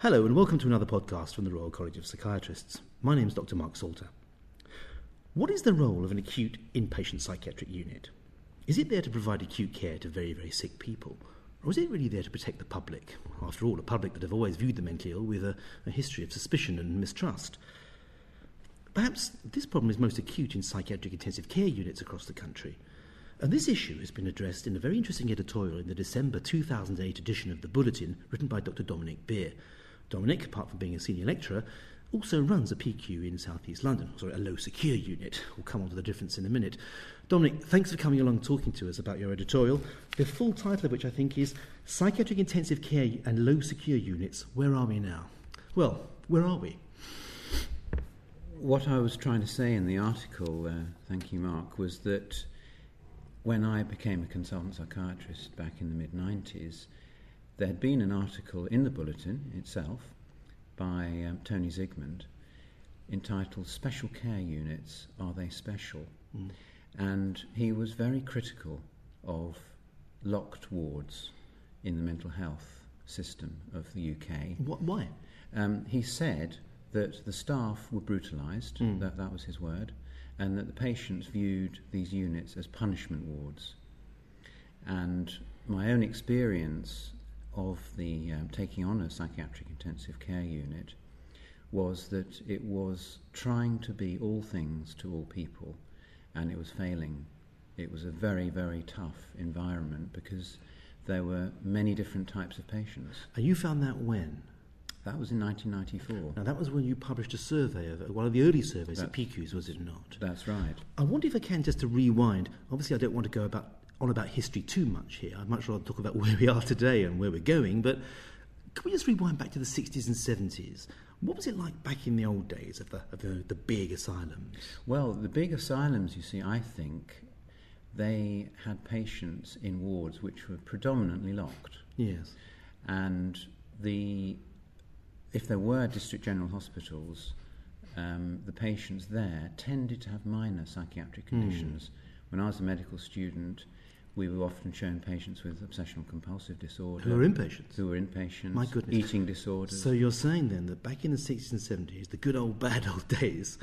Hello, and welcome to another podcast from the Royal College of Psychiatrists. My name is Dr. Mark Salter. What is the role of an acute inpatient psychiatric unit? Is it there to provide acute care to very, very sick people? Or is it really there to protect the public? After all, a public that have always viewed the mentally ill with a, a history of suspicion and mistrust. Perhaps this problem is most acute in psychiatric intensive care units across the country. And this issue has been addressed in a very interesting editorial in the December 2008 edition of the Bulletin, written by Dr. Dominic Beer. Dominic, apart from being a senior lecturer, also runs a PICU in southeast London, sorry, a low secure unit. We'll come on to the difference in a minute. Dominic, thanks for coming along talking to us about your editorial, the full title of which I think is Psychiatric Intensive Care and Low Secure Units Where Are We Now? Well, where are we? What I was trying to say in the article, uh, thank you, Mark, was that when I became a consultant psychiatrist back in the mid 90s, there had been an article in the bulletin itself by um, Tony Zigmond entitled Special Care Units Are They Special? Mm. And he was very critical of locked wards in the mental health system of the UK. What, why? Um, he said that the staff were brutalised, mm. that, that was his word, and that the patients viewed these units as punishment wards. And my own experience of the um, taking on a psychiatric intensive care unit was that it was trying to be all things to all people, and it was failing. It was a very, very tough environment because there were many different types of patients. And you found that when? That was in 1994. Now, that was when you published a survey, of, one of the early surveys at PICUs, was it not? That's right. I wonder if I can just to rewind. Obviously, I don't want to go about on about history too much here. I'd much rather talk about where we are today and where we're going. But can we just rewind back to the 60s and 70s? What was it like back in the old days of the, of the, the big asylums? Well, the big asylums, you see, I think they had patients in wards which were predominantly locked. Yes. And the if there were district general hospitals, um, the patients there tended to have minor psychiatric conditions. Mm. When I was a medical student, we were often shown patients with obsessional compulsive disorder. Who were inpatients? Who were inpatients. My goodness. Eating disorders. So you're saying then that back in the 60s and 70s, the good old bad old days,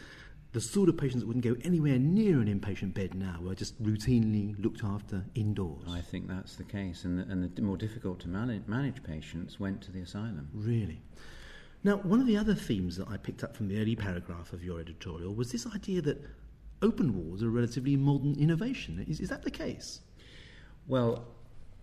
the sort of patients that wouldn't go anywhere near an inpatient bed now were just routinely looked after indoors. I think that's the case, and the, and the more difficult to manage, manage patients went to the asylum. Really? Now, one of the other themes that I picked up from the early paragraph of your editorial was this idea that open wards are a relatively modern innovation. Is, is that the case? Well,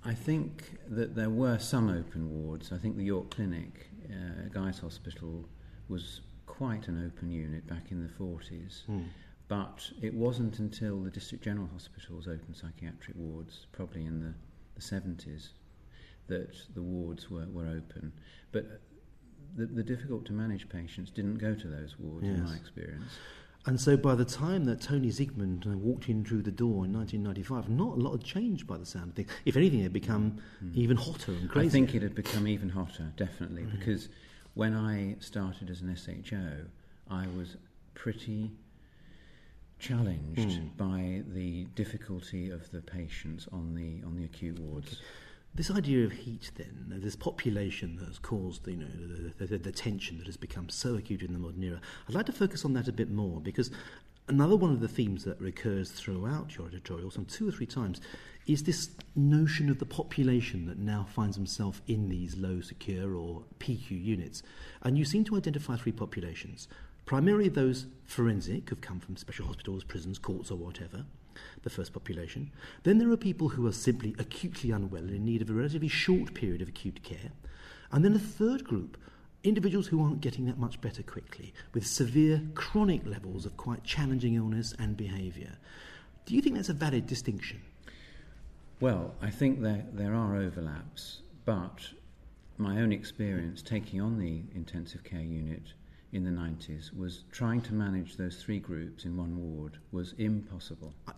I think that there were some open wards. I think the York Clinic, uh, Guy's Hospital, was quite an open unit back in the 40s. Mm. But it wasn't until the District General Hospitals opened psychiatric wards, probably in the, the 70s, that the wards were, were open. But the, the difficult to manage patients didn't go to those wards, yes. in my experience. And so by the time that Tony Zigmond uh, walked in through the door in 1995, not a lot had changed by the sound of things. If anything, it had become mm. even hotter and crazier. I think it had become even hotter, definitely, mm. because when I started as an SHO, I was pretty challenged mm. by the difficulty of the patients on the on the acute wards. Okay. This idea of heat, then, this population that has caused you know, the, the, the, tension that has become so acute in the modern era, I'd like to focus on that a bit more because another one of the themes that recurs throughout your editorial, some two or three times, is this notion of the population that now finds themselves in these low secure or PICU units. And you seem to identify three populations primarily those forensic who've come from special hospitals, prisons, courts, or whatever the first population. Then there are people who are simply acutely unwell and in need of a relatively short period of acute care. And then a third group, individuals who aren't getting that much better quickly, with severe chronic levels of quite challenging illness and behaviour. Do you think that's a valid distinction? Well, I think there, there are overlaps, but my own experience taking on the intensive care unit in the 90s was trying to manage those three groups in one ward was impossible. Uh,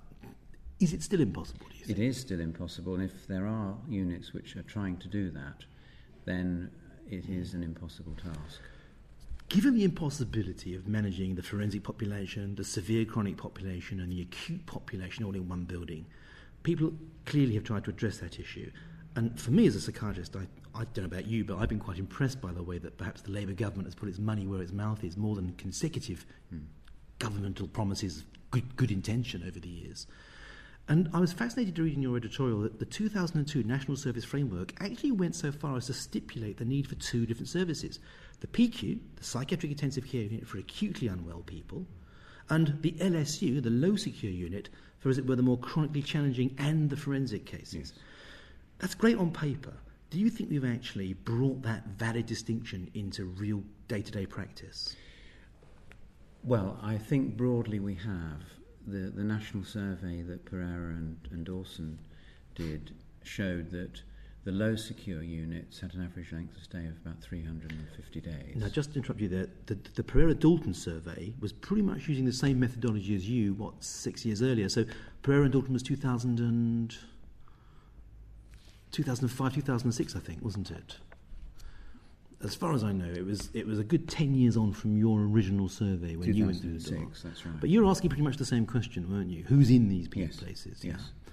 is it still impossible? It is still impossible, and if there are units which are trying to do that, then it is an impossible task. Given the impossibility of managing the forensic population, the severe chronic population, and the acute population all in one building, people clearly have tried to address that issue. And for me as a psychiatrist, I I don't know about you, but I've been quite impressed by the way that perhaps the Labour government has put its money where its mouth is, more than consecutive mm. governmental promises of good, good intention over the years. And I was fascinated to read in your editorial that the 2002 National Service Framework actually went so far as to stipulate the need for two different services the PICU, the Psychiatric Intensive Care Unit for acutely unwell people, and the LSU, the Low Secure Unit, for as it were the more chronically challenging and the forensic cases. Yes. That's great on paper. Do you think we've actually brought that valid distinction into real day to day practice? Well, I think broadly we have the, the national survey that Pereira and, and Dawson did showed that the low secure units had an average length of stay of about 350 days. Now, just to interrupt you there, the, the Pereira Dalton survey was pretty much using the same methodology as you, what, six years earlier. So Pereira and Dalton was 2000 and, 2005, 2006, I think, wasn't it? as far as I know, it was it was a good ten years on from your original survey when you went through the door. That's right. But you were asking pretty much the same question, weren't you? Who's in these yes. places? Yes. Yeah.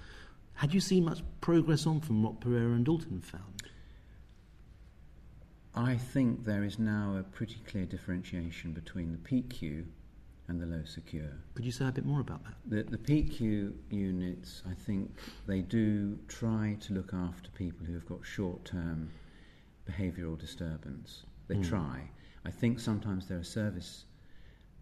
Had you seen much progress on from what Pereira and Dalton found? I think there is now a pretty clear differentiation between the PICU and the low secure. Could you say a bit more about that? The, the PICU units, I think they do try to look after people who have got short term behavioural disturbance. They mm. try. I think sometimes there are service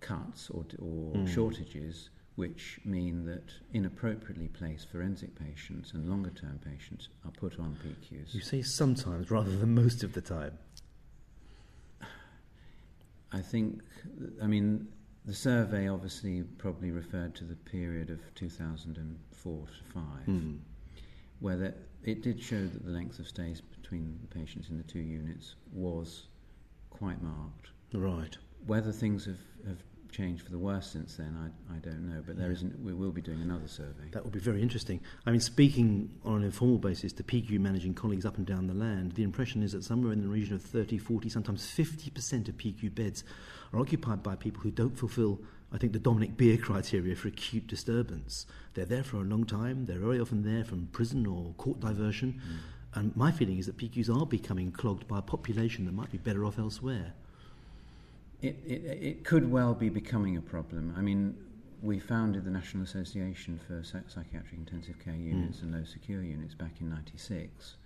cuts or, or mm. shortages which mean that inappropriately placed forensic patients and longer term patients are put on PICUs. You say sometimes rather than most of the time. I think, I mean, the survey obviously probably referred to the period of 2004 to 5, mm. where that, it did show that the length of stays between the patients in the two units was quite marked. Right. Whether things have, have changed for the worse since then, I, I don't know. But there yeah. isn't, we will be doing another survey. That will be very interesting. I mean, speaking on an informal basis to PICU managing colleagues up and down the land, the impression is that somewhere in the region of 30, 40, sometimes 50% of PICU beds are occupied by people who don't fulfil, I think, the Dominic Beer criteria for acute disturbance. They're there for a long time, they're very often there from prison or court diversion. Mm. And my feeling is that PICUs are becoming clogged by a population that might be better off elsewhere. It, it, it could well be becoming a problem. I mean, we founded the National Association for Psychiatric Intensive Care Units mm. and Low Secure Units back in 96.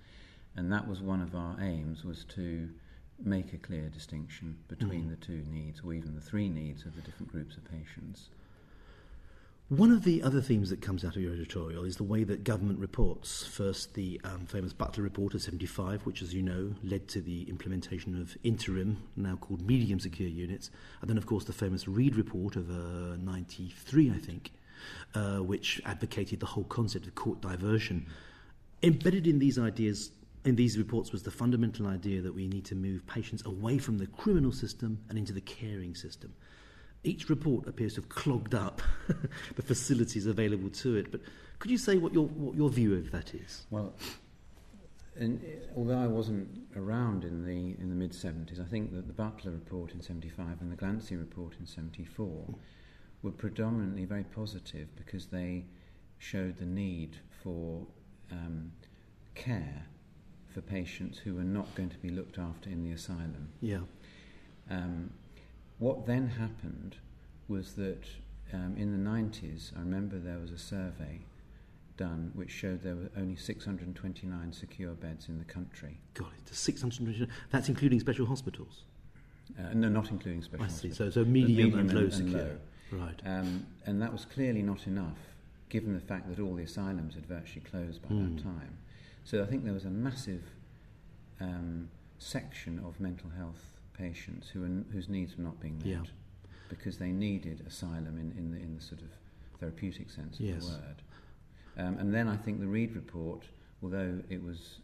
And that was one of our aims, was to make a clear distinction between mm. the two needs, or even the three needs of the different groups of patients. One of the other themes that comes out of your editorial is the way that government reports. First, the um, famous Butler Report of 75, which, as you know, led to the implementation of interim, now called medium secure units. And then, of course, the famous Reed Report of uh, 93, I think, uh, which advocated the whole concept of court diversion. Embedded in these ideas, in these reports, was the fundamental idea that we need to move patients away from the criminal system and into the caring system each report appears to have clogged up the facilities available to it. But could you say what your, what your view of that is? Well, in, although I wasn't around in the, in the mid 70s, I think that the Butler report in 75 and the Glancy report in 74 were predominantly very positive because they showed the need for um, care for patients who were not going to be looked after in the asylum. Yeah. Um, what then happened was that um, in the 90s, I remember there was a survey done which showed there were only 629 secure beds in the country. Got it, 629. That's including special hospitals? Uh, no, not including special I see. So, so medium, medium and, low and, secure. low. Right. Um, and that was clearly not enough, given the fact that all the asylums had virtually closed by mm. that hmm. time. So I think there was a massive um, section of mental health patients who are, whose needs were not being met yeah. because they needed asylum in, in, the, in the sort of therapeutic sense of yes. the word. Um, and then I think the Reed report, although it was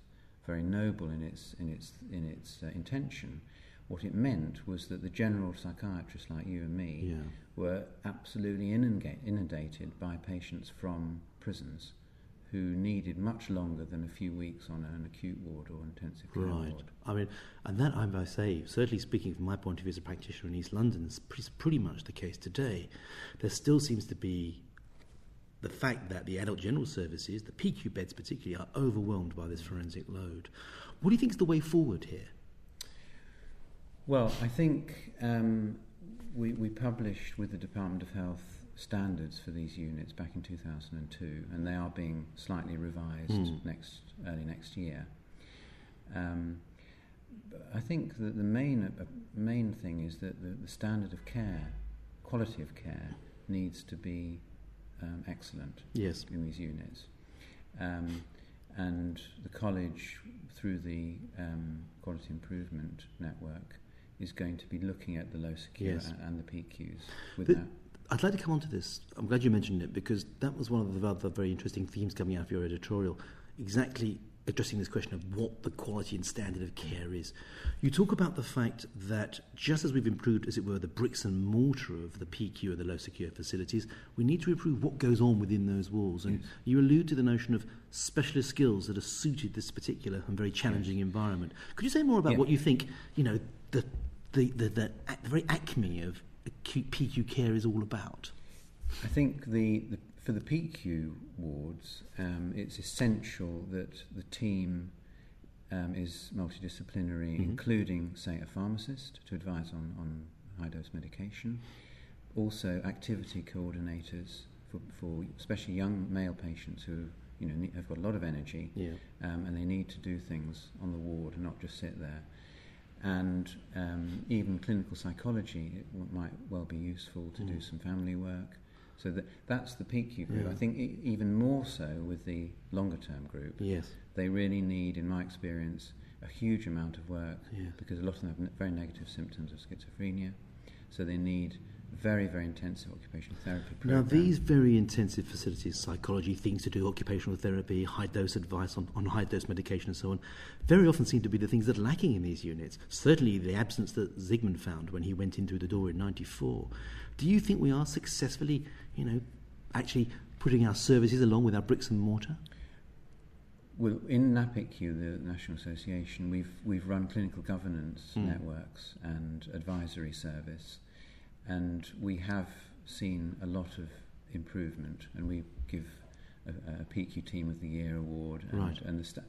very noble in its, in its, in its uh, intention, what it meant was that the general psychiatrists like you and me yeah. were absolutely inundated by patients from prisons who needed much longer than a few weeks on an acute ward or intensive care right. ward. I mean, and that I must say, certainly speaking from my point of view as a practitioner in East London, is pretty much the case today. There still seems to be the fact that the adult general services, the PICU beds particularly, are overwhelmed by this forensic load. What do you think is the way forward here? Well, I think um, we, we published with the Department of Health standards for these units back in 2002, and they are being slightly revised mm. next early next year. Um, I think that the main uh, main thing is that the, the, standard of care, quality of care, needs to be um, excellent. Yes. in these units, um, and the college through the um, quality improvement network is going to be looking at the low secure yes. and, and, the PICUs with but that. I'd like to come on to this. I'm glad you mentioned it because that was one of the other very interesting themes coming out of your editorial. Exactly addressing this question of what the quality and standard of care is. You talk about the fact that just as we've improved, as it were, the bricks and mortar of the PICU and the low secure facilities, we need to improve what goes on within those walls. And yes. you allude to the notion of specialist skills that are suited this particular and very challenging yes. environment. Could you say more about yeah. what you think, you know, the, the, the, the, the very acme of PICU care is all about? I think the, the for the PICU wards, um, it's essential that the team um, is multidisciplinary, mm-hmm. including, say, a pharmacist to advise on, on high dose medication, also activity coordinators for, for especially young male patients who you know have got a lot of energy yeah. um, and they need to do things on the ward and not just sit there. And um, even clinical psychology it w- might well be useful to mm. do some family work. So that, that's the PICU group. Yeah. I think e- even more so with the longer term group. Yes. They really need, in my experience, a huge amount of work yes. because a lot of them have very negative symptoms of schizophrenia. So they need very, very intensive occupational therapy program. Now, these very intensive facilities, psychology, things to do, occupational therapy, high dose advice on, on high dose medication, and so on, very often seem to be the things that are lacking in these units. Certainly, the absence that Zigmond found when he went in through the door in '94. Do you think we are successfully, you know, actually putting our services along with our bricks and mortar? Well, in NAPICU, the National Association, we've we've run clinical governance mm. networks and advisory service and we have seen a lot of improvement, and we give a, a PICU Team of the Year award. And, right. and the sta-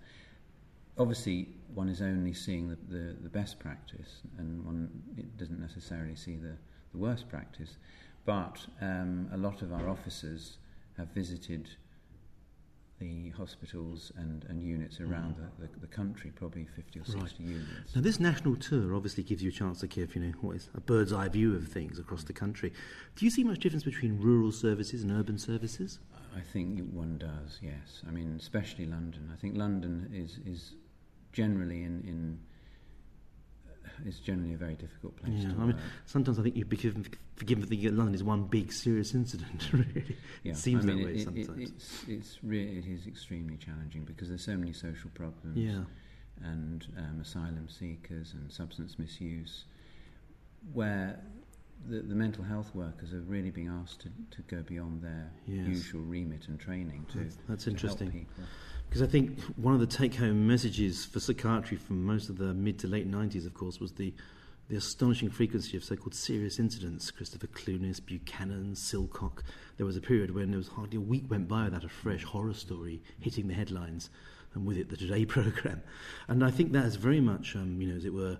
obviously, one is only seeing the, the, the, best practice, and one it doesn't necessarily see the, the worst practice. But um, a lot of our officers have visited the hospitals and, and units around mm. the, the, the, country, probably 50 or 60 right. units. Now, this national tour obviously gives you a chance to give, you know, what is a bird's eye view of things across the country. Do you see much difference between rural services and urban services? I think one does, yes. I mean, especially London. I think London is, is generally in, in it's generally a very difficult place yeah, to I mean, sometimes I think you'd be forgiven, forgiven for thinking that London is one big serious incident. Really, yeah, it seems I mean, that way it, sometimes. It, it's it's really it is extremely challenging because there's so many social problems. Yeah. And um, asylum seekers and substance misuse, where the, the, mental health workers are really being asked to, to go beyond their yes. usual remit and training to, that's, that's to interesting. Because I think one of the take home messages for psychiatry from most of the mid to late 90s, of course, was the, the astonishing frequency of so called serious incidents. Christopher Clunis, Buchanan, Silcock. There was a period when there was hardly a week went by without a fresh horror story hitting the headlines, and with it the Today programme. And I think that is very much, um, you know, as it were,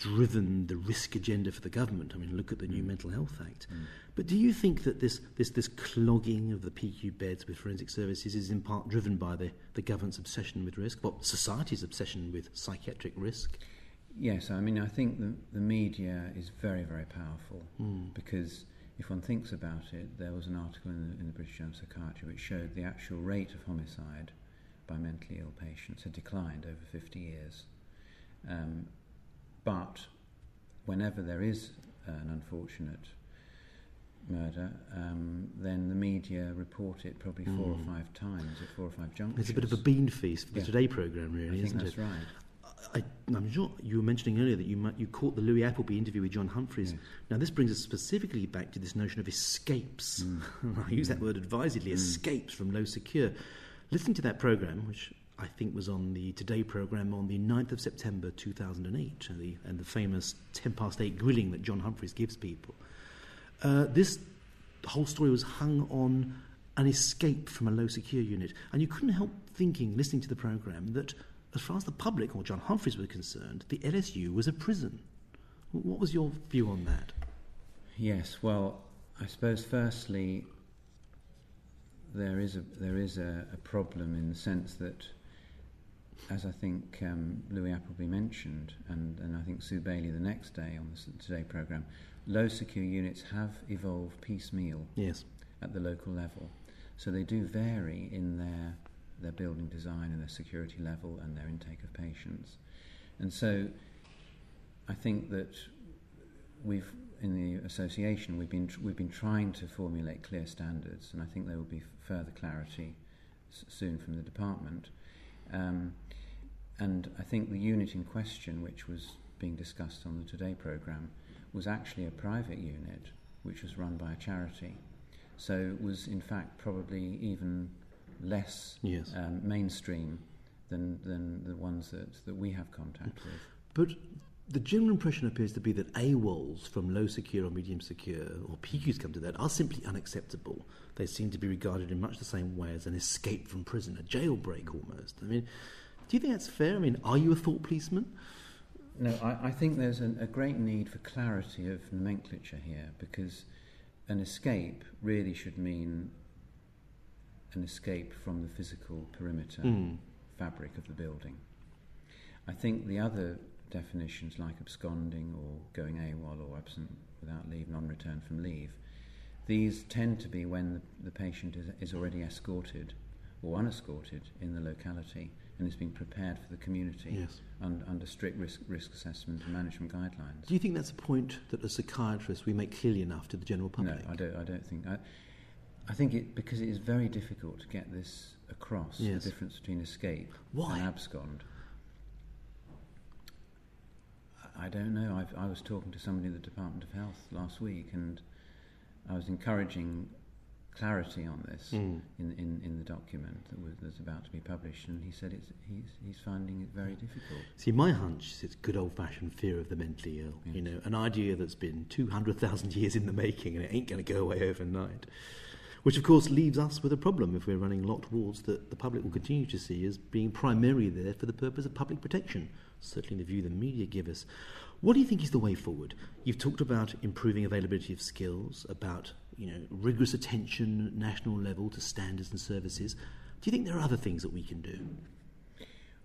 driven the risk agenda for the government. I mean, look at the new mm. Mental Health Act. Mm. But do you think that this, this, this clogging of the PICU beds with forensic services is in part driven by the, the government's obsession with risk, what society's obsession with psychiatric risk? Yes, I mean, I think the, the media is very, very powerful mm. because if one thinks about it, there was an article in the, in the British Journal of Psychiatry which showed the actual rate of homicide by mentally ill patients had declined over 50 years. Um, but whenever there is an unfortunate murder, um, then the media report it probably four mm. or hmm. five times at four or five junctures. It's a bit of a bean feast for the yeah. Today programme, really, I isn't it? right. I, am sure you were mentioning earlier that you, you caught the Louis Appleby interview with John Humphrys. Yes. Now, this brings us specifically back to this notion of escapes. Mm. I use that word advisedly, mm. escapes from low secure. Listening to that programme, which I think was on the Today programme on the 9th of September 2008, and the, and the famous 10 past 8 grilling that John Humphrys gives people. Uh, this whole story was hung on an escape from a low secure unit. And you couldn't help thinking, listening to the programme, that as far as the public or John Humphrys were concerned, the LSU was a prison. What was your view on that? Yes, well, I suppose firstly, there is a there is a, a problem in the sense that, as I think um, Louis Appleby mentioned, and, and I think Sue Bailey the next day on the Today programme, low secure units have evolved piecemeal yes. at the local level. So they do vary in their their building design and their security level and their intake of patients. And so I think that we've in the association we've been we've been trying to formulate clear standards, and I think there will be further clarity s- soon from the department. Um, and I think the unit in question, which was being discussed on the Today programme, was actually a private unit which was run by a charity. So it was in fact probably even less yes. um, mainstream than, than the ones that, that we have contact with. But the general impression appears to be that AWOLs from low secure or medium secure, or PQs come to that, are simply unacceptable. They seem to be regarded in much the same way as an escape from prison, a jailbreak almost. I mean, do you think that's fair? I mean, are you a thought policeman? No, I, I think there's an, a great need for clarity of nomenclature here because an escape really should mean an escape from the physical perimeter mm. fabric of the building. I think the other definitions like absconding or going AWOL or absent without leave, non-return from leave, these tend to be when the, the patient is, is already escorted or unescorted in the locality and is being prepared for the community yes. un, under strict risk, risk assessment and management guidelines. Do you think that's a point that as psychiatrists we make clearly enough to the general public? No, I don't, I don't think. I, I think it because it is very difficult to get this across yes. the difference between escape Why? and abscond. I don't know. I've, i was talking to somebody in the Department of Health last week, and I was encouraging clarity on this mm. in, in, in the document that was that's about to be published, and he said it's, he's, he's finding it very difficult. See, my hunch is it's good old-fashioned fear of the mentally ill. Yes. You know, an idea that's been two hundred thousand years in the making, and it ain't going to go away overnight. Which, of course, leaves us with a problem if we're running locked wards that the public will continue to see as being primarily there for the purpose of public protection. Certainly, the view the media give us. What do you think is the way forward? You've talked about improving availability of skills, about you know rigorous attention at national level to standards and services. Do you think there are other things that we can do?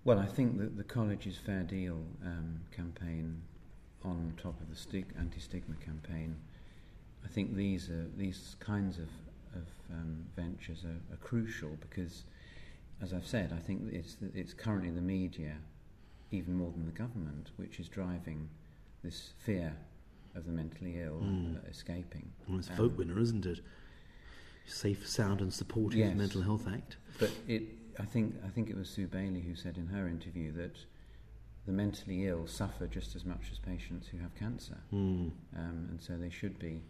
Well, I think that the college's Fair Deal um, campaign, on top of the stig- anti-stigma campaign, I think these are these kinds of of um, ventures are, are, crucial because, as I've said, I think it's it's currently the media, even more than the government, which is driving this fear of the mentally ill Mm. escaping. Well, it's a Um, vote winner, isn't it? Safe, sound, and supportive Yes. Mental Health Act. But it, I think, I think it was Sue Bailey who said in her interview that the mentally ill suffer just as much as patients who have cancer, Mm. um, and so they should be,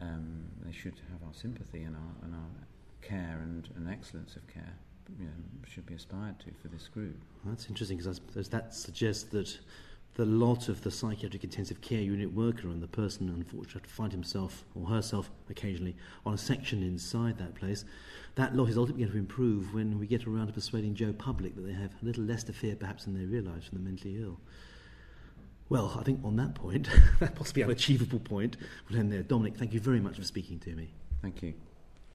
um, they should have our sympathy and our and our care and, and excellence of care. You know, should be aspired to for this group. That's interesting because that suggests that the lot of the psychiatric intensive care unit worker and the person unfortunately to find himself or herself occasionally on a section inside that place, that lot is ultimately going to improve when we get around to persuading Joe Public that they have a little less to fear perhaps than they realise from the mentally ill. Well, I think on that point, that possibly unachievable point, we'll end there. Dominic, thank you very much for speaking to me. Thank you.